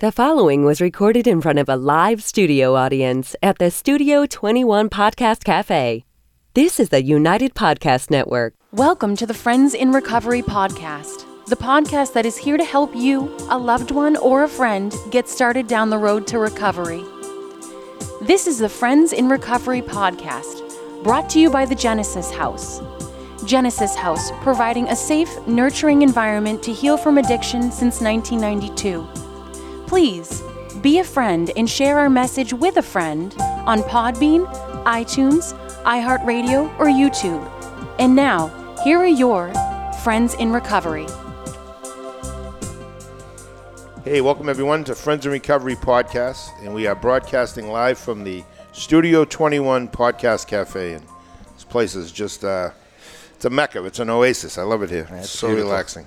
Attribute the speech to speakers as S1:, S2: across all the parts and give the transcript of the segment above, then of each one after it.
S1: The following was recorded in front of a live studio audience at the Studio 21 Podcast Cafe. This is the United Podcast Network.
S2: Welcome to the Friends in Recovery podcast, the podcast that is here to help you, a loved one, or a friend get started down the road to recovery. This is the Friends in Recovery podcast, brought to you by the Genesis House. Genesis House, providing a safe, nurturing environment to heal from addiction since 1992. Please be a friend and share our message with a friend on Podbean, iTunes, iHeartRadio, or YouTube. And now, here are your Friends in Recovery.
S3: Hey, welcome everyone to Friends in Recovery podcast, and we are broadcasting live from the Studio 21 Podcast Cafe. And this place is just, uh, it's a mecca. It's an oasis. I love it here. it's so
S4: beautiful.
S3: relaxing.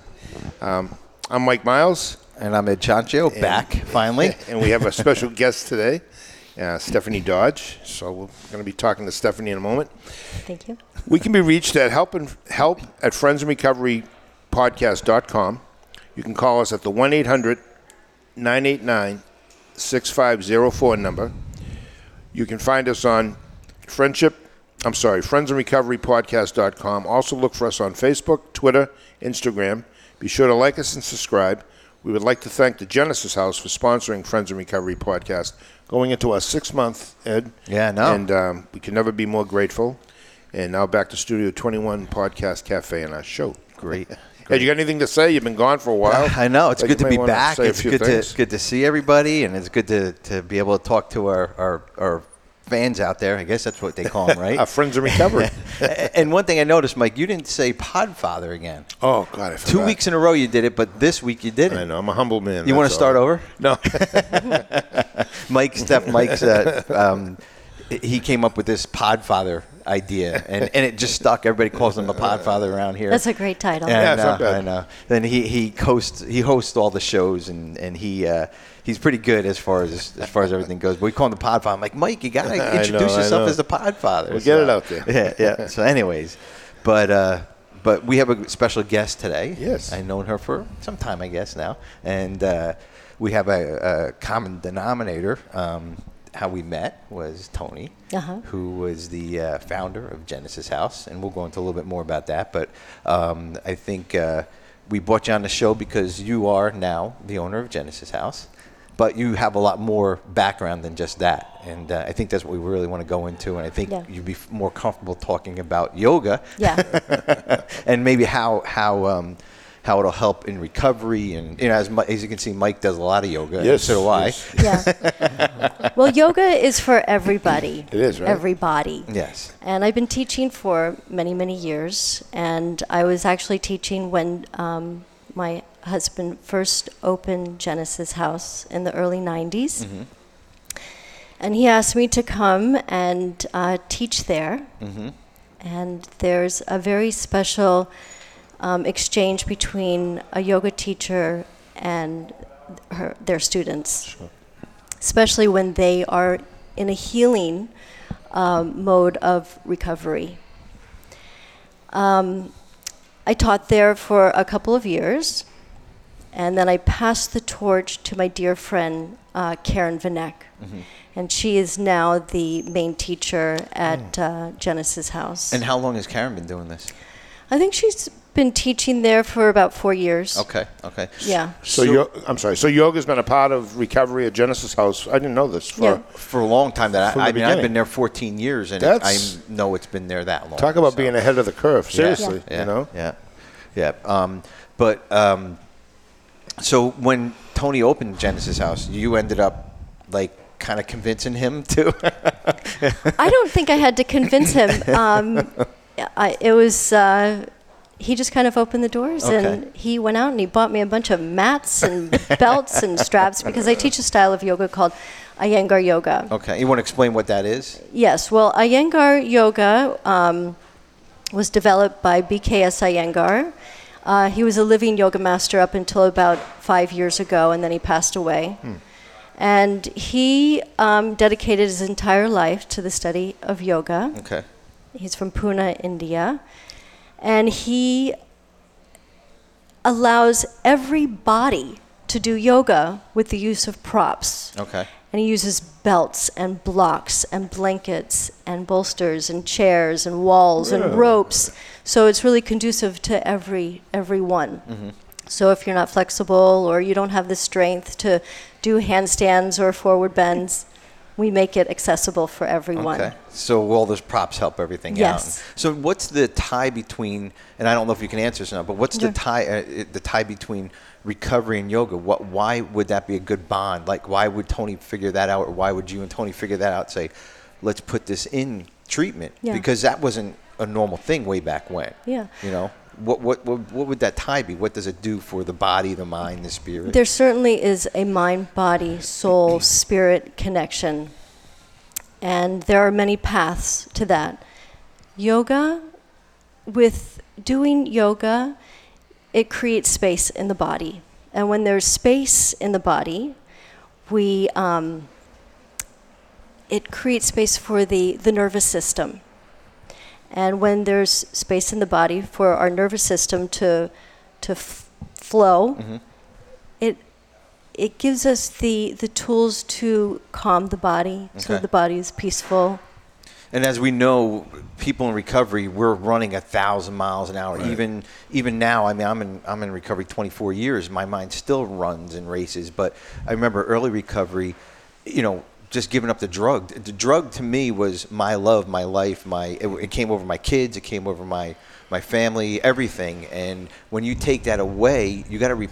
S3: Um, I'm Mike Miles,
S4: And I'm Ed Chancho, back finally.
S3: and we have a special guest today, uh, Stephanie Dodge. So we're going to be talking to Stephanie in a moment.
S5: Thank you.
S3: We can be reached at help and help at friendsinrecoverypodcast.com. You can call us at the 1 800 989 6504 number. You can find us on friendship, I'm sorry, friendsinrecoverypodcast.com. Also look for us on Facebook, Twitter, Instagram. Be sure to like us and subscribe. We would like to thank the Genesis House for sponsoring Friends in Recovery podcast, going into our sixth month, Ed.
S4: Yeah, know.
S3: And um, we can never be more grateful. And now back to Studio 21 Podcast Cafe and our show.
S4: Great.
S3: Hey, you got anything to say? You've been gone for a while.
S4: I know it's good to be back. It's good
S3: things.
S4: to good to see everybody, and it's good to, to be able to talk to our, our, our fans out there. I guess that's what they call them, right?
S3: Our friends in recovery.
S4: and one thing I noticed, Mike, you didn't say Podfather again.
S3: oh God, I
S4: Two weeks in a row you did it, but this week you didn't.
S3: I know. I'm a humble man.
S4: You want to start over?
S3: No.
S4: Mike, Steph, Mike's, uh, um, he came up with this Podfather idea, and, and it just stuck. Everybody calls him the Podfather around here.
S5: That's a great title.
S4: And,
S3: Yeah, it's not
S4: uh. I know. Then he he hosts he hosts all the shows, and and he. Uh, He's pretty good as far as as far as everything goes. But we call him the Podfather. I'm like, Mike, you gotta introduce
S3: know,
S4: yourself as the Podfather.
S3: Well, get it out there.
S4: Yeah, yeah. So, anyways, but uh, but we have a special guest today.
S3: Yes.
S4: I've known her for some time, I guess now, and uh, we have a, a common denominator. Um, how we met was Tony,
S5: Uh-huh.
S4: who was the uh, founder of Genesis House, and we'll go into a little bit more about that. But um, I think uh, we brought you on the show because you are now the owner of Genesis House, but you have a lot more background than just that, and uh, I think that's what we really want to go into. And I think
S5: Yeah.
S4: you'd be f- more comfortable talking about yoga
S5: Yeah.
S4: and maybe how how um, how it'll help in recovery. And you know, as, as you can see, Mike does a lot of yoga.
S3: Yes,
S4: so do I.
S3: yes.
S5: yeah. Well, yoga is for everybody.
S3: It is, right?
S5: Everybody.
S4: Yes.
S5: And I've been teaching for many, many years. And I was actually teaching when um, my husband first opened Genesis House in the early 90s. And he asked me to come and uh, teach there. And there's a very special um, exchange between a yoga teacher and her, their students, especially when they are in a healing um, mode of recovery. Um, I taught there for a couple of years, and then I passed the torch to my dear friend uh, Karen Vanek, and she is now the main teacher at uh, Genesis House.
S4: And how long has Karen been doing this?
S5: I think she's been teaching there for about four years.
S4: Okay. Okay.
S5: Yeah.
S3: So, yo- I'm sorry. So yoga's been a part of recovery at Genesis House. I didn't know this. For,
S5: Yeah.
S4: For a long time, that
S3: From
S4: I,
S3: the
S4: I mean, I've
S3: beginning.
S4: been there 14 years, and
S3: That's-
S4: I know it's been there that long.
S3: Talk about
S4: so-
S3: being ahead of the curve. Seriously,
S4: Yeah.
S3: you know.
S4: Yeah. Yeah. Um, but um, so when Tony opened Genesis House, you ended up like kind of convincing him to.
S5: I don't think I had to convince him. Um, I, it was uh, he just kind of opened the doors
S4: Okay.
S5: and he went out and he bought me a bunch of mats and belts and straps because I teach a style of yoga called Iyengar yoga.
S4: okay. You want to explain what that is?
S5: Yes, well, Iyengar yoga um, was developed by BKS Iyengar. Uh, he was a living yoga master up until about five years ago, and then he passed away. And he um, dedicated his entire life to the study of yoga.
S4: Okay.
S5: He's from Pune, India. And he allows every body to do yoga with the use of props.
S4: Okay.
S5: And he uses belts and blocks and blankets and bolsters and chairs and walls and ropes. So it's really conducive to every everyone. Mm-hmm. So if you're not flexible or you don't have the strength to do handstands or forward bends, we make it accessible for everyone.
S4: Okay. So all those props help everything
S5: Yes.
S4: out. So what's the tie between? And I don't know if you can answer this now, but what's
S5: Sure.
S4: the tie? Uh, the tie between recovery and yoga. What? Why would that be a good bond? Like, why would Tony figure that out, or why would you and Tony figure that out? and Say, let's put this in treatment
S5: Yeah.
S4: because that wasn't a normal thing way back when.
S5: Yeah.
S4: You know. What, what, what, what would that tie be? What does it do for the body, the mind, the spirit?
S5: There certainly is a mind, body, soul, spirit connection. And there are many paths to that. Yoga, with doing yoga, it creates space in the body. And when there's space in the body, we, um, it creates space for the, the nervous system. And when there's space in the body for our nervous system to, to f- flow, mm-hmm. it it gives us the the tools to calm the body so
S4: Okay.
S5: the body is peaceful.
S4: And as we know, people in recovery, we're running a thousand miles an hour. Even even now, I mean, I'm in I'm in recovery 24 years. My mind still runs and races. But I remember early recovery, you know, just giving up the drug. The drug to me was my love, my life, my. It, it came over my kids. It came over my my family, everything. And when you take that away, you got to. Re-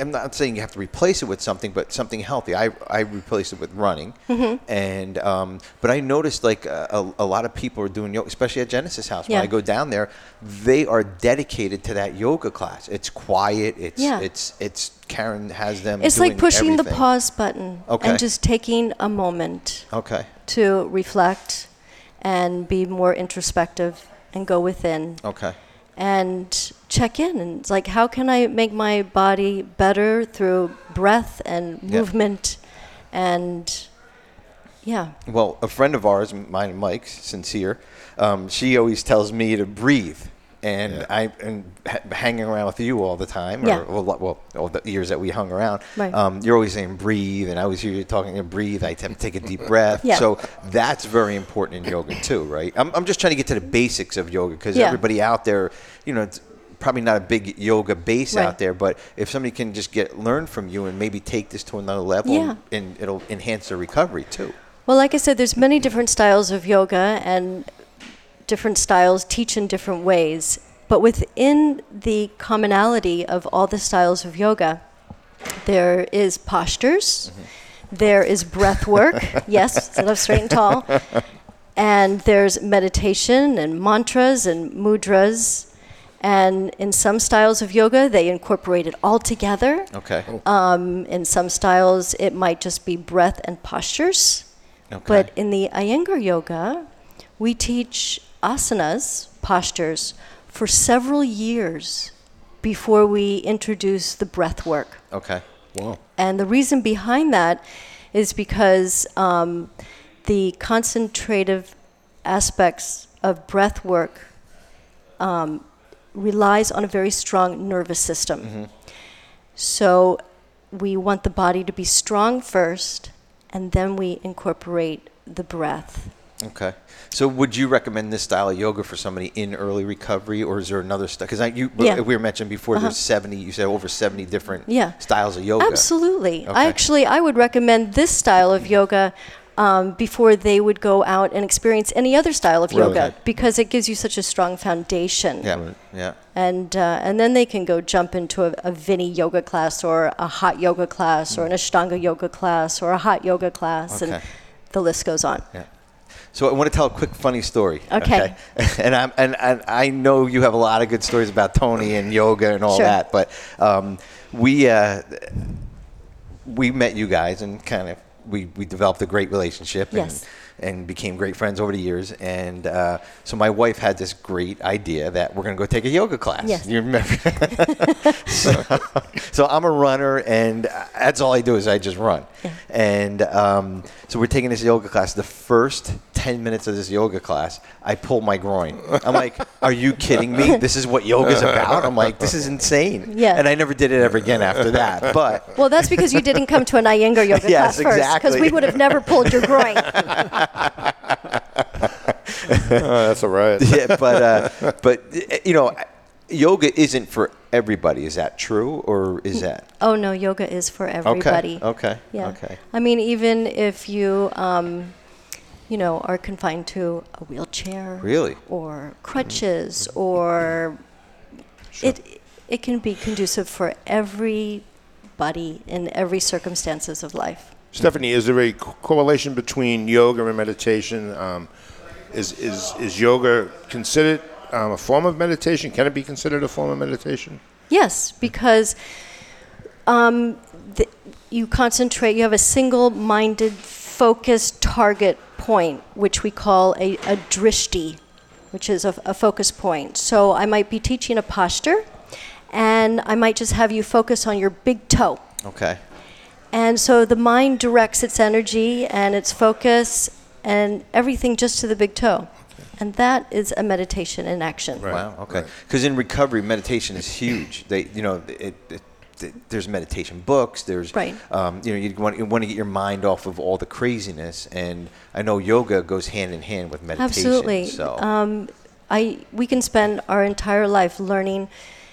S4: I'm not saying you have to replace it with something, but something healthy. I I replaced it with running, and um, but I noticed like a, a, a lot of people are doing yoga, especially at Genesis House. When
S5: Yeah.
S4: I go down there, they are dedicated to that yoga class. It's quiet. It's
S5: Yeah.
S4: it's it's Karen has them.
S5: It's like
S4: doing
S5: pushing the
S4: everything.
S5: pause button
S4: Okay.
S5: and just taking a moment
S4: Okay.
S5: to reflect and be more introspective and go within
S4: Okay.
S5: and check in and it's like how can I make my body better through breath and
S4: Yeah.
S5: movement and yeah.
S4: Well, a friend of ours, mine and Mike's, Sincere, um, she always tells me to breathe. And I and ha- hanging around with you all the time, or
S5: Yeah.
S4: well, well, all the years that we hung around,
S5: Right.
S4: um, you're always saying breathe, and I always hear you talking to breathe. I have to take a deep breath.
S5: Yeah.
S4: So that's very important in yoga too, right? I'm, I'm just trying to get to the basics of yoga because
S5: Yeah.
S4: everybody out there, you know, it's probably not a big yoga base
S5: Right.
S4: out there, but if somebody can just get learn from you and maybe take this to another level,
S5: Yeah.
S4: and it'll enhance their recovery too.
S5: Well, like I said, there's many different styles of yoga, and different styles teach in different ways. But within the commonality of all the styles of yoga, there is postures, there is breath work. yes, sit up straight and tall. And there's meditation and mantras and mudras. And in some styles of yoga, they incorporate it all together.
S4: Okay.
S5: Um, in some styles, it might just be breath and postures.
S4: Okay.
S5: But in the Iyengar yoga, we teach asanas, postures, for several years before we introduce the breath work.
S4: Okay.
S3: Wow.
S5: And the reason behind that is because um, the concentrative aspects of breath work um, relies on a very strong nervous system. So we want the body to be strong first, and then we incorporate the breath.
S4: Okay. So, would you recommend this style of yoga for somebody in early recovery, or is there another style? Because you
S5: Yeah.
S4: we were mentioned before,
S5: Uh-huh.
S4: there's seventy. You said over seventy different
S5: Yeah.
S4: styles of yoga.
S5: Absolutely. I actually I would recommend this style of yoga um, before they would go out and experience any other style of yoga because it gives you such a strong foundation.
S4: Yeah. Yeah.
S5: And uh, and then they can go jump into a, a Vini yoga class or a hot yoga class or an Ashtanga yoga class or a hot yoga class, and the list goes on.
S4: Yeah. So I want to tell a quick funny story.
S5: Okay.
S4: and I'm and, and I know you have a lot of good stories about Tony and yoga and all
S5: Sure.
S4: that, but um, we uh, we met you guys and kind of we, we developed a great relationship
S5: Yes.
S4: and, and became great friends over the years. And uh, so my wife had this great idea that we're going to go take a yoga class.
S5: Yes.
S4: You remember? so, so I'm a runner, and that's all I do is I just run. Yeah. And um, so we're taking this yoga class. The first 10 minutes of this yoga class, I pull my groin. I'm like, are you kidding me? This is what yoga's about? I'm like, this is insane.
S5: Yeah.
S4: And I never did it ever again after that. But
S5: Well, that's because you didn't come to an Iyengar yoga
S4: Yes,
S5: class first, because we would have never pulled your groin.
S3: Oh, that's all right.
S4: yeah, but uh, but you know, yoga isn't for everybody. Is that true, or is that
S5: Oh no, yoga is for everybody.
S4: Okay.
S5: Yeah.
S4: Okay.
S5: I mean, even if you, um, you know, are confined to a wheelchair,
S4: Really?
S5: or crutches, or it it can be conducive for everybody in every circumstances of life.
S3: Stephanie, is there a correlation between yoga and meditation? Um, is, is, is yoga considered um, a form of meditation? Can it be considered a form of meditation?
S5: Yes, because um, the, you concentrate, you have a single minded, focused target point, which we call a, a drishti, which is a, a focus point. So I might be teaching a posture, and I might just have you focus on your big toe.
S4: okay?
S5: And so the mind directs its energy and its focus and everything just to the big toe. And that is a meditation in action.
S4: Wow. Okay. Because in recovery, meditation is huge. They, you know, it, it, it, there's meditation books. There's,
S5: Right.
S4: um, you know, you want, you want to get your mind off of all the craziness, and I know yoga goes hand in hand with meditation.
S5: Absolutely.
S4: So,
S5: Um, I we can spend our entire life learning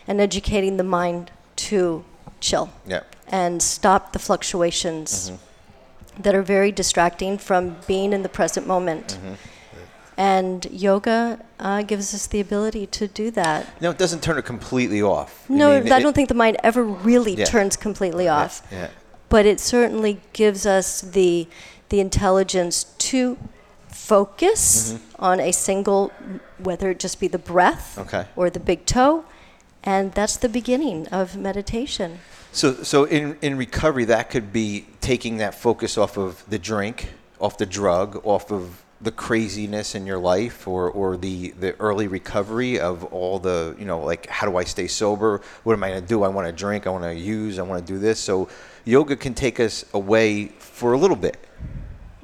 S5: and educating the mind to chill
S4: yeah.
S5: and stop the fluctuations
S4: Mm-hmm.
S5: that are very distracting from being in the present moment.
S4: Mm-hmm.
S5: And yoga uh, gives us the ability to do that.
S4: No, it doesn't turn it completely off. I
S5: No,
S4: mean,
S5: I
S4: it-
S5: don't think the mind ever really
S4: Yeah.
S5: turns completely off.
S4: Yeah.
S5: But it certainly gives us the the intelligence to focus
S4: Mm-hmm.
S5: on a single, whether it just be the breath
S4: Okay.
S5: or the big toe, and that's the beginning of meditation.
S4: So, so in, in recovery, that could be taking that focus off of the drink, off the drug, off of the craziness in your life, or, or the, the early recovery of all the, you know, like, how do I stay sober? What am I going to do? I want to drink. I want to use. I want to do this. So, yoga can take us away for a little bit.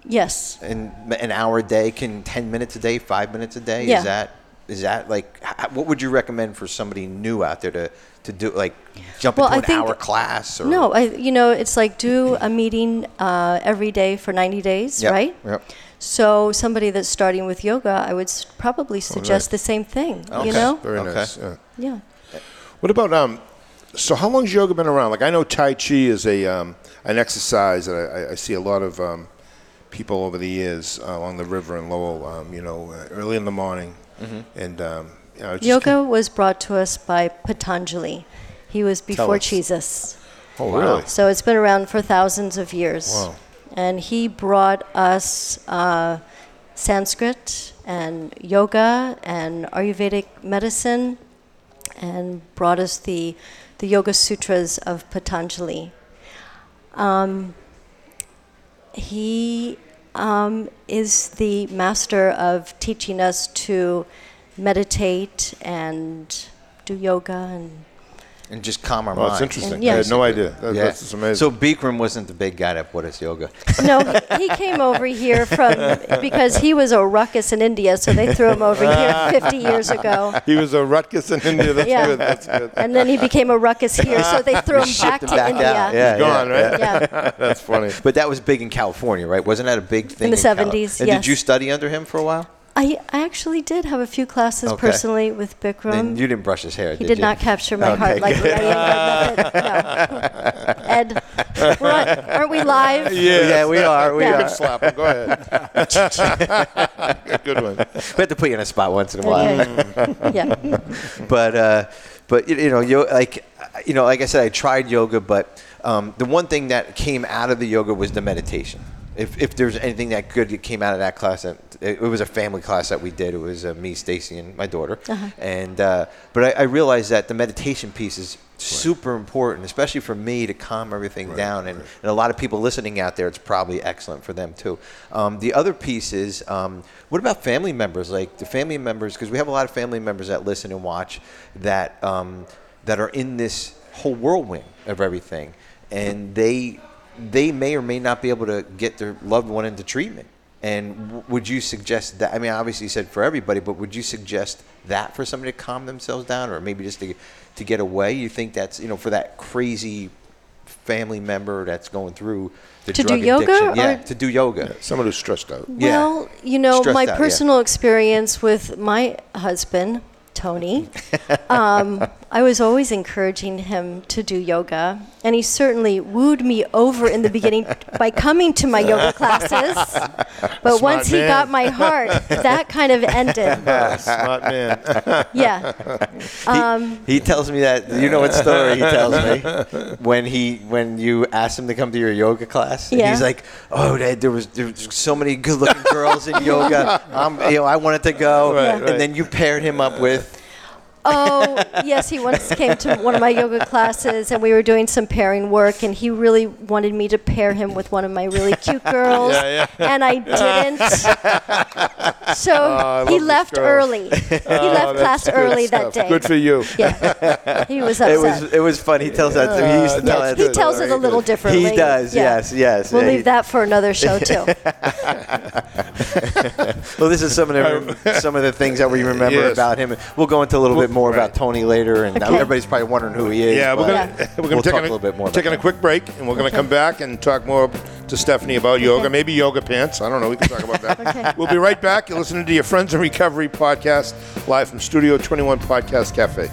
S5: Yes.
S4: And an hour a day can 10 minutes a day, five minutes a day.
S5: Yeah.
S4: Is that, is that like, what would you recommend for somebody new out there to, to do, like, jump
S5: Well,
S4: into
S5: I
S4: an
S5: think-
S4: hour class? Or,
S5: No, I, you know, it's like do a meeting uh, every day for 90 days,
S4: Yep,
S5: right?
S4: yep.
S5: So somebody that's starting with yoga, I would s- probably suggest
S3: right.
S5: the same thing.
S4: Okay.
S5: You know?
S3: Very
S4: Okay.
S3: nice. Yeah.
S5: Yeah.
S3: What about um? So how long's yoga been around? Like I know Tai Chi is a um, an exercise that I, I- I see a lot of um, people over the years uh, along the river in Lowell. Um, you know, uh, early in the morning, and um, you know, just
S5: Yoga was brought to us by Patanjali. He was before
S3: us.
S5: Jesus.
S3: Oh, really?
S5: So it's been around for thousands of years.
S3: Wow.
S5: And he brought us uh, Sanskrit and yoga and Ayurvedic medicine and brought us the, the Yoga Sutras of Patanjali. Um, he um, is the master of teaching us to meditate and do yoga and
S4: and just calm our oh,
S3: Well,
S4: minds.
S3: it's interesting.
S5: And
S3: I had no idea. That,
S4: Yeah.
S3: That's amazing.
S4: So Bikram wasn't the big guy that brought us yoga.
S5: no he came over here from because he was a ruckus in india so they threw him over here 50 years ago
S3: he was a ruckus in India. That's
S5: Yeah.
S3: good. That's good.
S5: and then he became a ruckus here so they threw him back
S4: him
S5: to
S4: back
S5: india
S4: out. Yeah,
S3: Gone, right?
S5: yeah.
S3: That's funny.
S4: But that was big in California, right? Wasn't that a big thing in
S5: the
S4: Cali-
S5: 70s,
S4: And
S5: yes.
S4: did you study under him for a while?
S5: I, I actually did have a few classes
S4: Okay.
S5: personally with Bikram.
S4: and you didn't brush his hair,
S5: He
S4: did
S5: did
S4: you?
S5: not capture my
S4: Okay,
S5: heart like the Iyengar method. No. Ed, we're on, aren't we live?
S4: Yeah, we are. We
S5: Yeah.
S3: Good
S4: are.
S3: slap. him. Go ahead. good one.
S4: We have to put you in a spot once in a while.
S5: Okay. yeah.
S4: but uh, but you you know, you like you know, like I said, I tried yoga, but um, the one thing that came out of the yoga was the meditation. If, if there's anything that good that came out of that class, that it, it was a family class that we did. It was uh, me, Stacy, and my daughter. And uh, but I, I realized that the meditation piece is super important, especially for me to calm everything down. And, and a lot of people listening out there, it's probably excellent for them too. Um, the other piece is, um, what about family members? Like the family members, because we have a lot of family members that listen and watch that um, that are in this whole whirlwind of everything, and they they may or may not be able to get their loved one into treatment. And w- would you suggest that? I mean, obviously you said for everybody, but would you suggest that for somebody to calm themselves down, or maybe just to to get away? You think that's you know for that crazy family member that's going through the
S5: To do
S4: drug
S5: yoga
S4: addiction? Yeah, to do yoga.
S3: Someone who's stressed out.
S4: Yeah.
S5: Well, you know,
S4: Stressed
S5: my
S4: out, yeah.
S5: personal experience with my husband, Tony, um, I was always encouraging him to do yoga, and he certainly wooed me over in the beginning by coming to my yoga classes. But once he got my heart, that kind of ended.
S3: Smart man.
S5: Yeah. Um,
S4: He tells me that you know what story he tells me when he when you asked him to come to your yoga class. and
S5: Yeah.
S4: He's like, "Oh, Dad, there was there was so many good-looking girls in yoga. Um, you know, I wanted to go."
S3: Right,
S4: and
S3: right.
S4: then you paired him up with.
S5: Oh, yes, he once came to one of my yoga classes and we were doing some pairing work and he really wanted me to pair him with one of my really cute girls.
S3: Yeah,
S5: And I didn't. So oh,
S3: I
S5: he left
S3: girl.
S5: early. He left oh,
S3: that's
S5: class
S3: good
S5: early that day.
S3: Good for you.
S5: Yeah. He was upset.
S4: It was it was fun. He tells that. he used to uh, tell
S5: Yes,
S4: that
S5: he tells
S4: story.
S5: it a little differently.
S4: He does.
S5: Yeah.
S4: Yes. Yes.
S5: We'll
S4: Yeah, he-
S5: leave that for another show too.
S4: Well, this is some of the some of the things that we remember
S3: Yes.
S4: about him. We'll go into a little bit more
S3: right.
S4: about Tony later, and
S5: Okay.
S4: everybody's probably wondering who he is.
S3: Yeah, we're gonna
S5: Yeah.
S3: we're
S4: We'll
S3: gonna take
S4: talk
S3: a,
S4: a little bit more about
S3: taking a quick break, and we're gonna come back and talk more to Stephanie about yoga, maybe yoga pants. I don't know. We can talk about that.
S5: Okay.
S3: We'll be right back. You're listening to your Friends in Recovery podcast live from Studio 21 Podcast Cafe.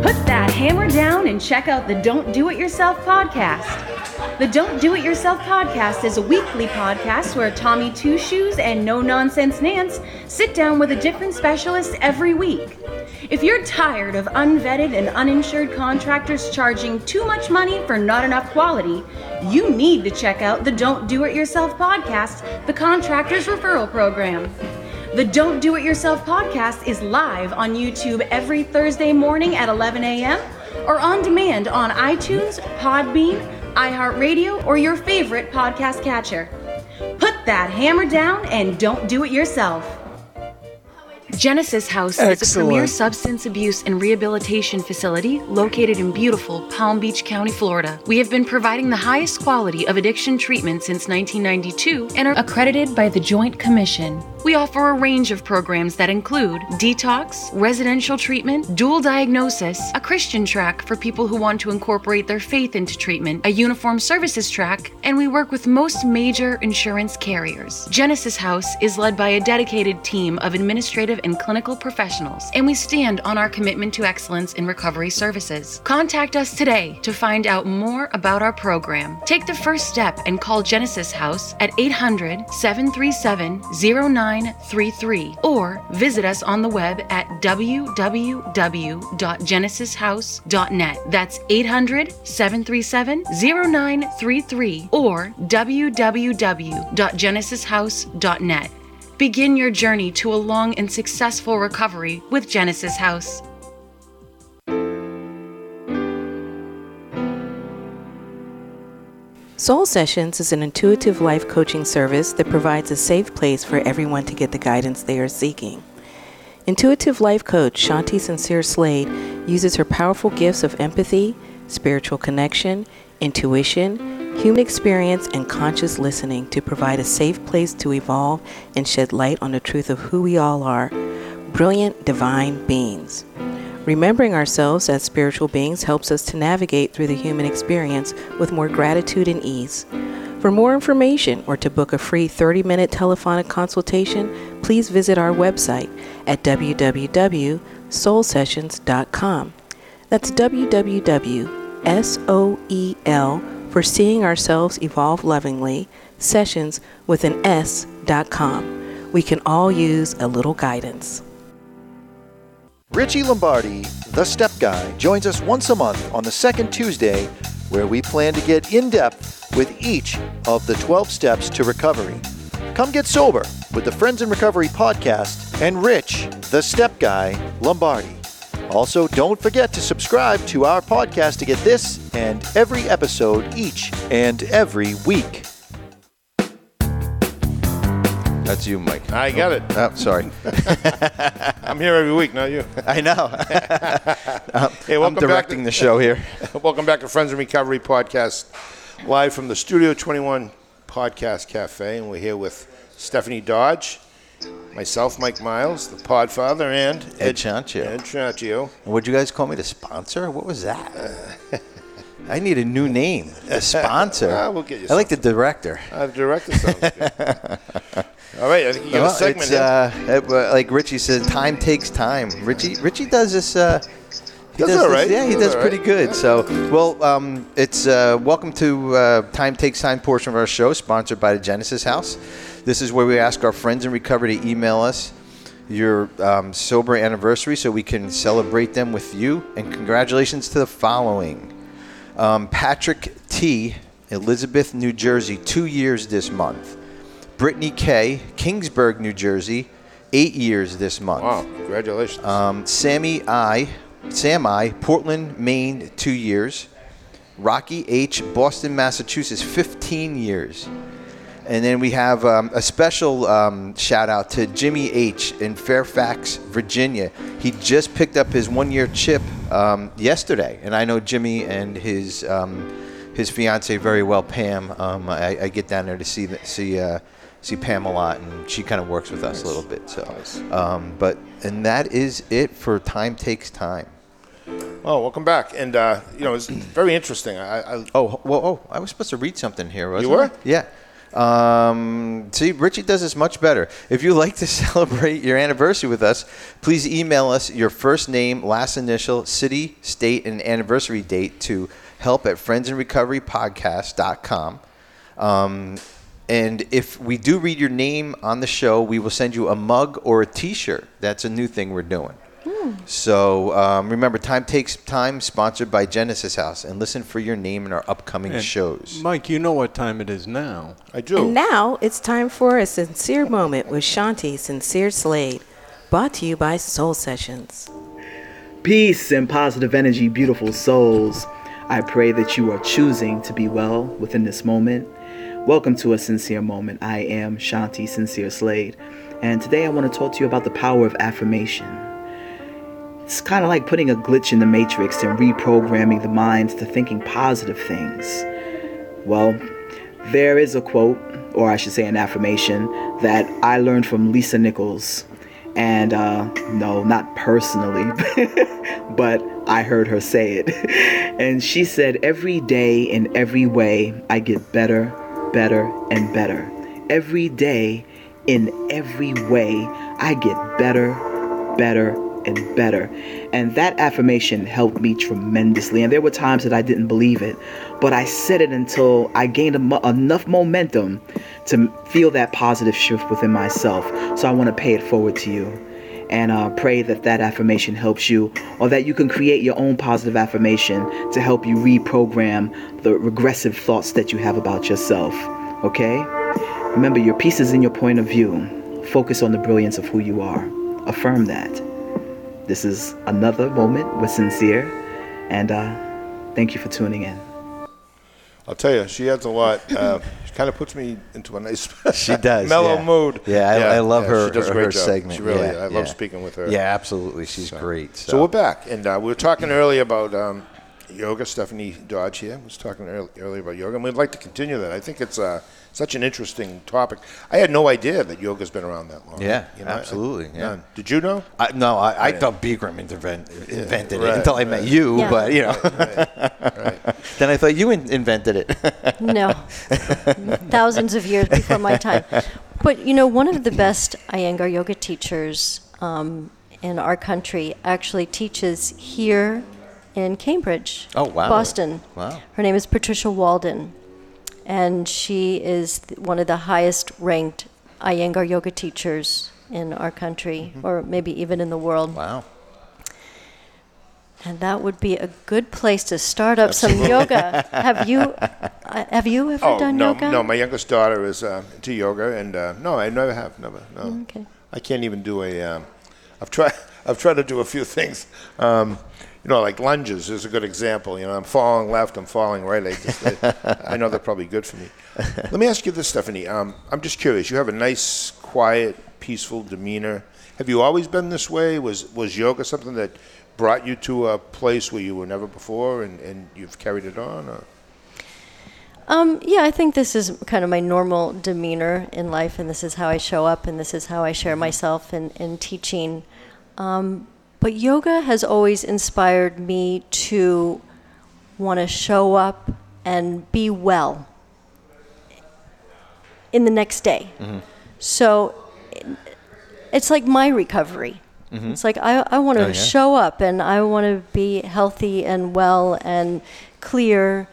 S2: Put that hammer down and check out the Don't Do It Yourself podcast. The Don't Do It Yourself podcast is a weekly podcast where Tommy Two Shoes and No Nonsense Nance sit down with a different specialist every week. If you're tired of unvetted and uninsured contractors charging too much money for not enough quality, you need to check out the Don't Do It Yourself podcast, the Contractors Referral Program. The Don't Do It Yourself podcast is live on YouTube every Thursday morning at 11 a.m. or on demand on iTunes, Podbean, iHeartRadio, or your favorite podcast catcher. Put that hammer down and don't do it yourself. Genesis House is a premier substance abuse and rehabilitation facility located in beautiful Palm Beach County, Florida. We have been providing the highest quality of addiction treatment since 1992 and are accredited by the Joint Commission. We offer a range of programs that include detox, residential treatment, dual diagnosis, a Christian track for people who want to incorporate their faith into treatment, a uniform services track, and we work with most major insurance carriers. Genesis House is led by a dedicated team of and clinical professionals, and we stand on our commitment to excellence in recovery services. Contact us today to find out more about our program. Take the first step and call Genesis House at 800 737 0933 or visit us on the web at www.genesishouse.net. That's 800 737 0933 or www.genesishouse.net. Begin your journey to a long and successful recovery with Genesis House.
S6: Soul Sessions is an intuitive life coaching service that provides a safe place for everyone to get the guidance they are seeking. Intuitive life coach Shanti Sincere Slade uses her powerful gifts of empathy, spiritual connection, intuition, human experience, and conscious listening to provide a safe place to evolve and shed light on the truth of who we all are brilliant divine beings. Remembering ourselves as spiritual beings helps us to navigate through the human experience with more gratitude and ease. For more information or to book a free 30 minute telephonic consultation, please visit our website at www.soulsessions.com. That's www.soel for seeing ourselves evolve lovingly, sessions with an S.com. We can all use a little guidance.
S7: Richie Lombardi, the Step Guy, joins us once a month on the second Tuesday, where we plan to get in depth with each of the 12 steps to recovery. Come get sober with the Friends in Recovery podcast and Rich, the Step Guy, Lombardi. Also, don't forget to subscribe to our podcast to get this and every episode each and every week.
S4: That's you, Mike.
S3: I got it.
S4: Oh, sorry.
S3: I'm here every week, not you.
S4: I know.
S3: Uh, hey,
S4: I'm
S3: welcome back.
S4: directing the show here.
S3: Welcome back to Friends in Recovery podcast, live from the Studio 21 Podcast Cafe, and we're here with Stephanie Dodge, myself, Mike Miles, the Podfather, and
S4: Ed Chancio.
S3: Ed Chancio.
S4: Would you guys call me the sponsor? What was that? I need a new name. The sponsor.
S3: Ah, we'll get you
S4: I like the director.
S3: Uh, the director sounds good. All right, I think you got
S4: Well,
S3: a segment.
S4: it's, uh, uh, like Richie said, time takes time. Richie, Richie does this. Uh, he
S3: Does
S4: this-
S3: right.
S4: Yeah, he
S3: Does
S4: does pretty
S3: right.
S4: good. So, well, um, it's uh, welcome to uh, Time Takes Time portion of our show, sponsored by the Genesis House. This is where we ask our friends in recovery to email us your um, sober anniversary so we can celebrate them with you. And congratulations to the following um, Patrick T., Elizabeth, New Jersey, two years this month. Brittany K., Kingsburg, New Jersey, eight years this month.
S3: wow, congratulations.
S4: Um, Sammy I, Sam I, Portland, Maine, two years. Rocky H, Boston, Massachusetts, 15 years. And then we have um, a special um, shout out to Jimmy H in Fairfax, Virginia. He just picked up his one year chip um, yesterday. And I know Jimmy and his um, his fiance very well, Pam. Um, I, I get down there to see the, see uh, see Pam a lot, and she kind of works with us a little bit. So, um, but and that is it for time takes time.
S3: oh, welcome back. And, uh, you know, it's very interesting. I, I,
S4: Oh, well, oh, I was supposed to read something here, wasn't
S3: were?
S4: I? Yeah. Um, see, Richie does this much better. If you like to celebrate your anniversary with us, please email us your first name, last initial, city, state, and anniversary date to help at friendsinrecoverypodcast.com. Um, and if we do read your name on the show, we will send you a mug or a T-shirt. That's a new thing we're doing. So um, remember, Time Takes Time, sponsored by Genesis House, and listen for your name in our upcoming
S8: And
S4: shows.
S8: Mike, you know what time it is now.
S3: I do.
S6: And now it's time for a sincere moment with Shanti Sincere Slade, brought to you by Soul Sessions.
S9: Peace and positive energy, beautiful souls. I pray that you are choosing to be well within this moment. Welcome to a sincere moment. I am Shanti Sincere Slade, and today I want to talk to you about the power of affirmation. It's kind of like putting a glitch in the matrix and reprogramming the mind to thinking positive things. Well, there is a quote, or I should say an affirmation, that I learned from Lisa Nichols. And uh, no, not personally, but I heard her say it. And she said, Every day in every way, I get better, better, and better. Every day in every way, I get better, better, and better. And that affirmation helped me tremendously. And there were times that I didn't believe it, but I said it until I gained enough momentum to feel that positive shift within myself. So I want to pay it forward to you. And uh, pray that that affirmation helps you, or that you can create your own positive affirmation to help you reprogram the regressive thoughts that you have about yourself. Okay? Remember, your peace is in your point of view. Focus on the brilliance of who you are. Affirm that. This is another moment with Sincere, and uh, thank you for tuning in.
S3: I'll tell you, she adds a lot. Uh, she kind of puts me into a nice,
S4: She does,
S3: mellow
S4: yeah.
S3: mood.
S4: Yeah, I, I love
S3: yeah,
S4: her,
S3: She does
S4: her,
S3: great
S4: her
S3: job.
S4: segment.
S3: She really,
S4: yeah,
S3: I love
S4: yeah.
S3: speaking with her.
S4: Yeah, absolutely. She's great. So,
S3: So we're back, and uh, we were talking earlier about um, yoga. Stephanie Dodge here was talking earl- earlier about yoga, and we'd like to continue that. I think it's uh, such an interesting topic. I had no idea that yoga's been around that long.
S4: Yeah,
S3: You know, I-
S4: absolutely, yeah.
S3: none. Did you know?
S4: I, no, I, I thought Bikram invent, invented
S3: right,
S4: it until I met you,
S5: Yeah.
S4: but you know, then I thought you in, invented it.
S5: No, thousands of years before my time. But you know, one of the best Iyengar yoga teachers um, in our country actually teaches here in Cambridge,
S4: Oh, wow.
S5: Boston.
S4: Wow.
S5: Her name is Patricia Walden, and she is one of the highest ranked Iyengar yoga teachers in our country, or maybe even in the world.
S4: wow.
S5: And that would be a good place to start up some yoga. Have you uh, have you ever
S3: Oh
S5: done
S3: no,
S5: yoga?
S3: no. My youngest daughter is uh, into yoga, and uh, no, I never have, never. No,
S5: Okay.
S3: I can't even do a. Um, I've tried. I've tried to do a few things. Um, you know, like lunges is a good example. You know, I'm falling left, I'm falling right. I, just, I, I know they're probably good for me. Let me ask you this, Stephanie. Um, I'm just curious. You have a nice, quiet, peaceful demeanor. Have you always been this way? Was was yoga something that brought you to a place where you were never before, and, and you've carried it on? Or?
S5: Um, yeah, I think this is kind of my normal demeanor in life, and this is how I show up, and this is how I share myself in, in teaching. Um, but yoga has always inspired me to want to show up and be well in the next day. So it's like my recovery. It's like I, I want to
S4: Oh, yeah.
S5: show up and I want to be healthy and well and clear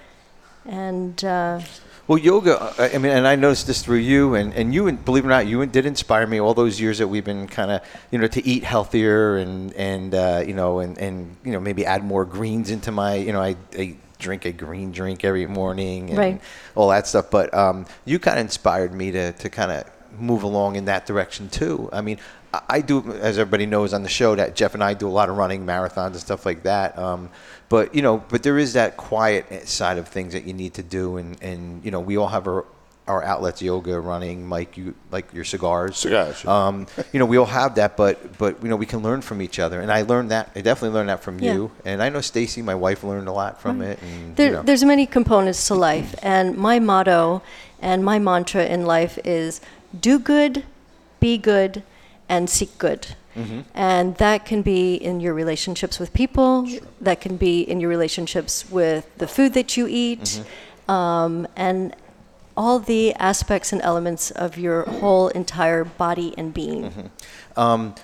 S5: and uh,
S4: Well, yoga, I mean, and I noticed this through you, and, and you, believe it or not, you did inspire me all those years that we've been kind of, you know, to eat healthier and, and uh, you know, and, and, you know, maybe add more greens into my, you know, I, I drink a green drink every morning and
S5: Right.
S4: all that stuff. But um, you kind of inspired me to, to kind of move along in that direction too. I mean, I, I do, as everybody knows on the show, that Jeff and I do a lot of running marathons and stuff like that. Um, but you know, but there is that quiet side of things that you need to do, and, and you know, we all have our our outlets, yoga, running, Mike, you like your cigars.
S3: Cigars, yeah.
S4: Um, you know, we all have that, but but you know, we can learn from each other, and I learned that. I definitely learned that from
S5: Yeah.
S4: you, and I know Stacy, my wife, learned a lot from it. And,
S5: there,
S4: you know.
S5: there's many components to life, and my motto and my mantra in life is do good, be good, and seek good.
S4: Mm-hmm.
S5: And that can be in your relationships with people, that can be in your relationships with the food that you eat,
S4: Mm-hmm.
S5: um, and all the aspects and elements of your whole entire body and being.
S4: Mm-hmm. Um,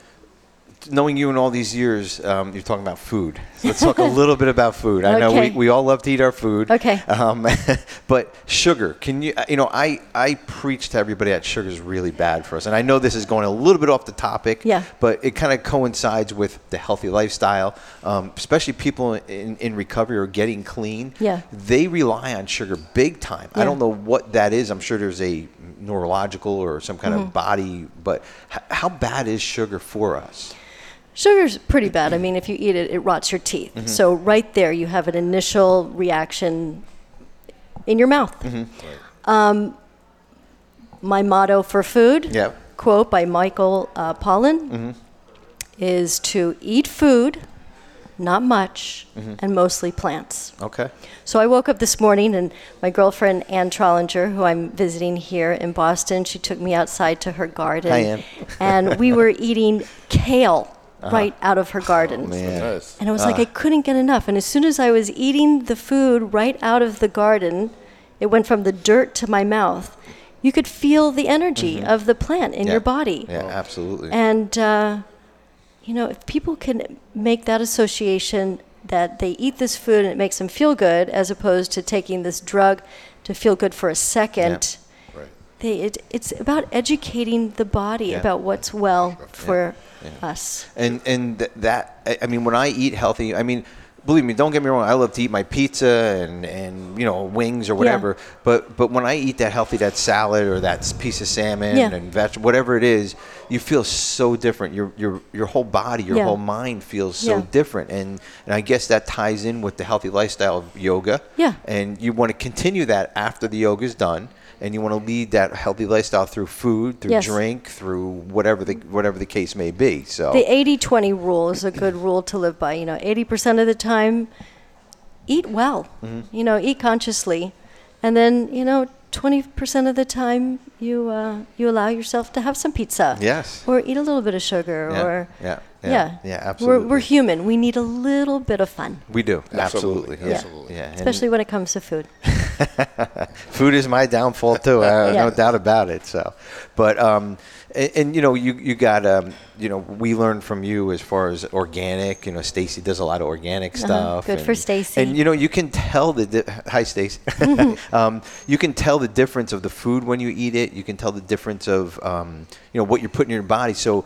S4: knowing you in all these years, um, you're talking about food. So let's talk a little bit about food. I know we, we all love to eat our food.
S5: Okay.
S4: Um, but sugar, can you, you know, I, I preach to everybody that sugar is really bad for us. And I know this is going a little bit off the topic.
S5: Yeah.
S4: But it kind of coincides with the healthy lifestyle, um, especially people in, in recovery or getting clean.
S5: Yeah.
S4: They rely on sugar big time. I don't know what that is. I'm sure there's a neurological or some kind
S5: Mm-hmm.
S4: of body, but h- how bad is sugar for us?
S5: Sugar's pretty bad. I mean, if you eat it, it rots your teeth.
S4: Mm-hmm.
S5: So right there, you have an initial reaction in your mouth.
S4: Mm-hmm.
S5: Um, my motto for food,
S4: Yep.
S5: quote by Michael uh, Pollan,
S4: Mm-hmm.
S5: is to eat food, not much,
S4: Mm-hmm.
S5: and mostly plants.
S4: Okay.
S5: So I woke up this morning and my girlfriend Ann Trollinger, who I'm visiting here in Boston, she took me outside to her garden.
S4: Hi, Ann.
S5: and we were eating kale right out of her garden.
S4: Uh-huh. Oh, Man.
S3: Nice.
S5: And I was like, I couldn't get enough. And as soon as I was eating the food right out of the garden, it went from the dirt to my mouth. You could feel the energy of the plant in
S4: Mm-hmm. Yeah.
S5: your body.
S4: Yeah, absolutely.
S5: And, uh, you know, if people can make that association that they eat this food and it makes them feel good, as opposed to taking this drug to feel good for a second,
S3: Right.
S5: they, it, it's about educating the body
S4: Yeah.
S5: about what's well for us.
S4: and and that I- mean, when I eat healthy, I mean, believe me, don't get me wrong. I love to eat my pizza and and you know wings or whatever. But but when I eat that healthy, that salad or that piece of salmon
S5: Yeah.
S4: and vegetable, whatever it is, you feel so different. Your your your whole body, your
S5: Yeah.
S4: whole mind feels so
S5: Yeah.
S4: different. And and I guess that ties in with the healthy lifestyle of yoga.
S5: Yeah.
S4: And you want to continue that after the yoga is done. And you want to lead that healthy lifestyle through food, through
S5: Yes.
S4: drink, through whatever the whatever the case may be. So
S5: The 80 20 rule is a good rule to live by. You know, 80% of the time, eat well,
S4: Mm-hmm.
S5: you know, eat consciously. And then, you know, 20% of the time, you, uh, you allow yourself to have some pizza.
S4: Yes.
S5: Or eat a little bit of sugar.
S4: Yeah,
S5: Or,
S4: yeah, yeah,
S5: yeah.
S4: yeah,
S5: We're,
S4: absolutely.
S5: we're human. We need a little bit of fun,
S4: We do
S3: Absolutely,
S4: absolutely, yeah,
S3: absolutely.
S4: yeah.
S5: Especially when it comes to food.
S4: food is my downfall too. Uh,
S5: Yeah.
S4: No doubt about it. So, but um, and, and you know, you you got um, you know, we learned from you as far as organic. You know, Stacy does a lot of organic stuff.
S5: Uh-huh. Good for
S4: and-
S5: Stacy.
S4: And you know, you can tell the di- hi Stacy. um, you can tell the difference of the food when you eat it. You can tell the difference of um, you know what you're putting in your body. So.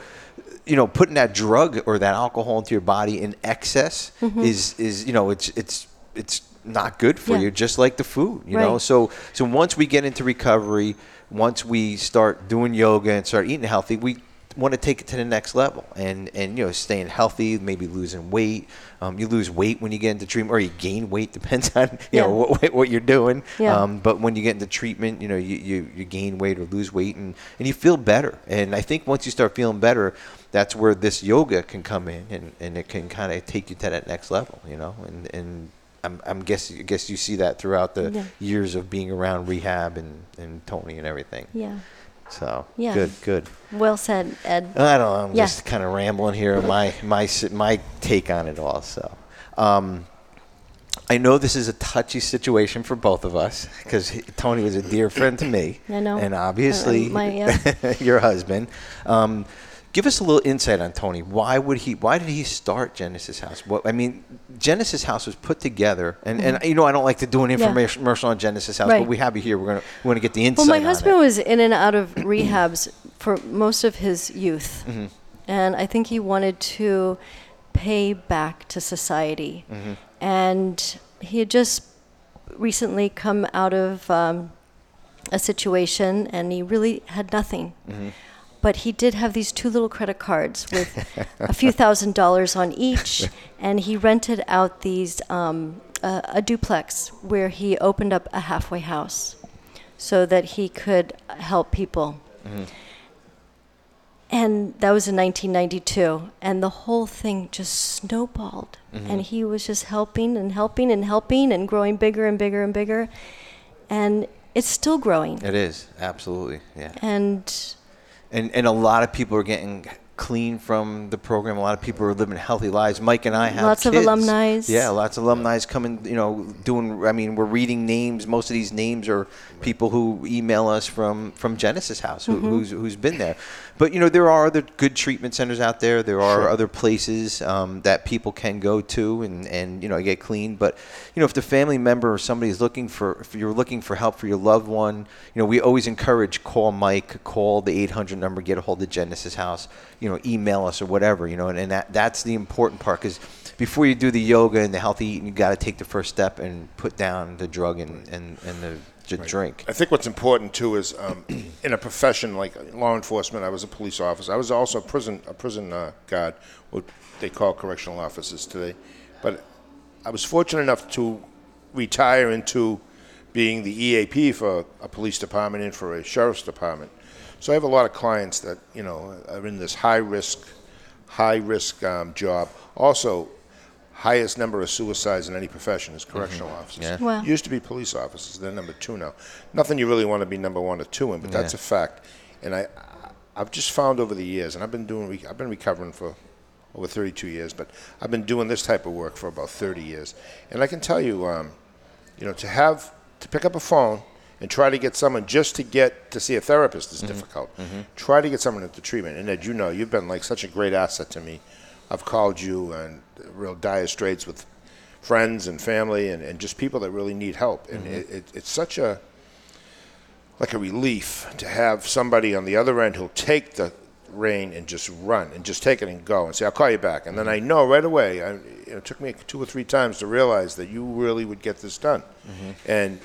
S4: You know, putting that drug or that alcohol into your body in excess
S5: Mm-hmm.
S4: is is you know it's it's it's not good for
S5: Yeah.
S4: you, just like the food. You know, so so once we get into recovery, once we start doing yoga and start eating healthy, we want to take it to the next level and and you know staying healthy, maybe losing weight. Um, you lose weight when you get into treatment, or you gain weight depends on you
S5: Yeah.
S4: know what, what you're doing.
S5: Yeah.
S4: Um, but when you get into treatment, you know you, you, you gain weight or lose weight, and, and you feel better. And I think once you start feeling better, that's where this yoga can come in, and, and it can kind of take you to that next level. You know, and and I'm, I'm guess I guess you see that throughout the
S5: Yeah.
S4: years of being around rehab and, and Tony and everything.
S5: Yeah.
S4: So
S5: Yeah.
S4: good, good.
S5: Well said, Ed.
S4: I don't know. I'm
S5: Yeah.
S4: just kind of rambling here. My my my take on it all. So, um, I know this is a touchy situation for both of us because Tony was a dear friend to me.
S5: I know.
S4: And obviously,
S5: Uh, my, yeah.
S4: your husband. Um, give us a little insight on Tony. Why would he? Why did he start Genesis House? What I mean, Genesis House was put together, and, and you know I don't like to do an
S5: Mm-hmm. Yeah.
S4: information commercial on Genesis House,
S5: Right.
S4: but we have you here. We're gonna we want to get the insight.
S5: Well, my husband
S4: it.
S5: was in and out of rehabs for most of his youth.
S4: Mm-hmm.
S5: And I think he wanted to pay back to society.
S4: Mm-hmm.
S5: And he had just recently come out of um, a situation and he really had nothing.
S4: Mm-hmm.
S5: But he did have these two little credit cards with a few thousand dollars on each, and he rented out these um, a, a duplex where he opened up a halfway house, so that he could help people. And that was in 1992, and the whole thing just snowballed. And he was just helping and helping and helping and growing bigger and bigger and bigger, and it's still growing.
S4: It is absolutely yeah.
S5: And
S4: and and a lot of people are getting clean from the program. A lot of people are living healthy lives. Mike and I have
S5: Lots of alumni.
S4: Yeah, lots of alumni coming. You know, doing. I mean, we're reading names. Most of these names are people who email us from from Genesis House, who,
S5: Mm-hmm.
S4: who's who's been there. But you know, there are other good treatment centers out there. There are other places um, that people can go to and and you know get clean. But you know, if the family member or somebody is looking for, if you're looking for help for your loved one, you know, we always encourage call Mike, call the 800 number, get a hold of Genesis House, you know, email us or whatever, you know, and, and that that's the important part because before you do the yoga and the healthy eating, you got to take the first step and put down the drug and and, and the, the drink.
S3: I think what's important too is um, in a profession like law enforcement. I was a police officer. I was also a prison a prison uh, guard, what they call correctional officers today. But I was fortunate enough to retire into being the EAP for a police department and for a sheriff's department. So I have a lot of clients that you know are in this high risk, high risk um, job. Also, highest number of suicides in any profession is mm-hmm. correctional officers.
S4: Yeah.
S5: Wow.
S3: Used to be police officers. They're number two now. Nothing you really want to be number one or two in, but that's a fact. And I, I've just found over the years, and I've been doing, I've been recovering for over 32 years, but I've been doing this type of work for about 30 years. And I can tell you, um, you know, to have to pick up a phone and try to get someone just to get to see a therapist is mm-hmm. difficult. Mm-hmm. Try to get someone into treatment. And as you know, you've been like such a great asset to me. I've called you and real dire straits with friends and family and, and just people that really need help. And mm-hmm. it, it, it's such a like a relief to have somebody on the other end who'll take the rein and just run and just take it and go and say, "I'll call you back." And then mm-hmm. I know right away. I, you know, it took me two or three times to realize that you really would get this done, mm-hmm. and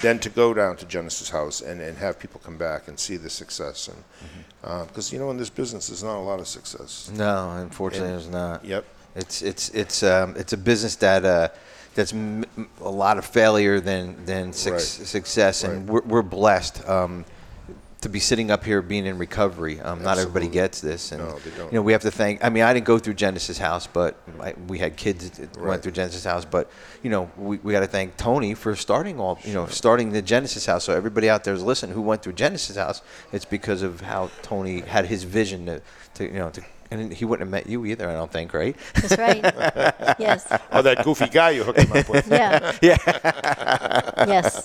S3: then to go down to Genesis House and, and have people come back and see the success and because you know in this business there's not a lot of success.
S4: No, unfortunately,
S3: And-
S4: it's not.
S3: Yep.
S4: It's it's it's um, it's a business that uh, that's m- a lot of failure than than suc-
S3: Right.
S4: success, and
S3: Right.
S4: we're, we're blessed um, to be sitting up here being in recovery. Um, not everybody gets this, and
S3: No, they don't.
S4: you know we have to thank. I mean, I didn't go through Genesis House, but I, we had kids that
S3: Right.
S4: went through Genesis House. But you know, we, we got to thank Tony for starting all. You know, starting the Genesis House. So everybody out there is listening who went through Genesis House. It's because of how Tony had his vision to, to you know to. And he wouldn't have met you either, I don't think, right?
S5: that's right. yes.
S3: Oh, that goofy guy you hooked him up with.
S5: Yeah. Yeah. yes.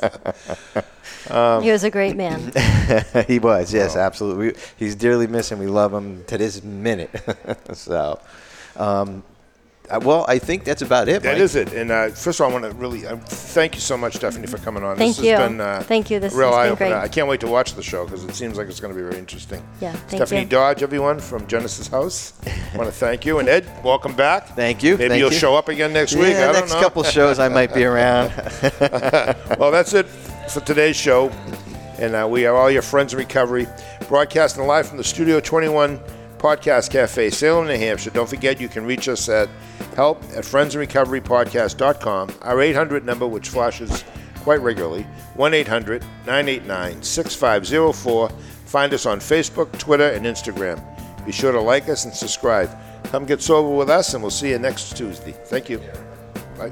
S4: Um,
S5: he was a great man.
S4: he was, yes, absolutely. We, he's dearly missing. We love him to this minute. so, um, well, I think that's about it.
S3: That
S4: Mike.
S3: is it. And uh, first of all, I want to really uh, thank you so much, Stephanie, for coming on.
S5: Thank
S3: this
S5: you.
S3: Has been, uh,
S5: Thank you. This
S3: real
S5: has been
S3: eye-opener.
S5: great.
S3: I can't wait to watch the show because it seems like it's going to be very interesting.
S5: Yeah, thank
S3: Stephanie
S5: you.
S3: Dodge, everyone from Genesis House. I want to thank you. And Ed, welcome back.
S4: Thank you.
S3: Maybe
S4: Thank
S3: you'll
S4: you.
S3: show up again next week.
S4: Yeah,
S3: I don't
S4: next
S3: know.
S4: couple shows I might be around.
S3: well, that's it for today's show. And uh, we are all your friends in recovery, broadcasting live from the Studio 21 Podcast Cafe, Salem, New Hampshire. Don't forget you can reach us at help at friendsinrecoverypodcast.com. Our 800 number, which flashes quite regularly, 1 800 989 6504. Find us on Facebook, Twitter, and Instagram. Be sure to like us and subscribe. Come get sober with us, and we'll see you next Tuesday. Thank you. Bye.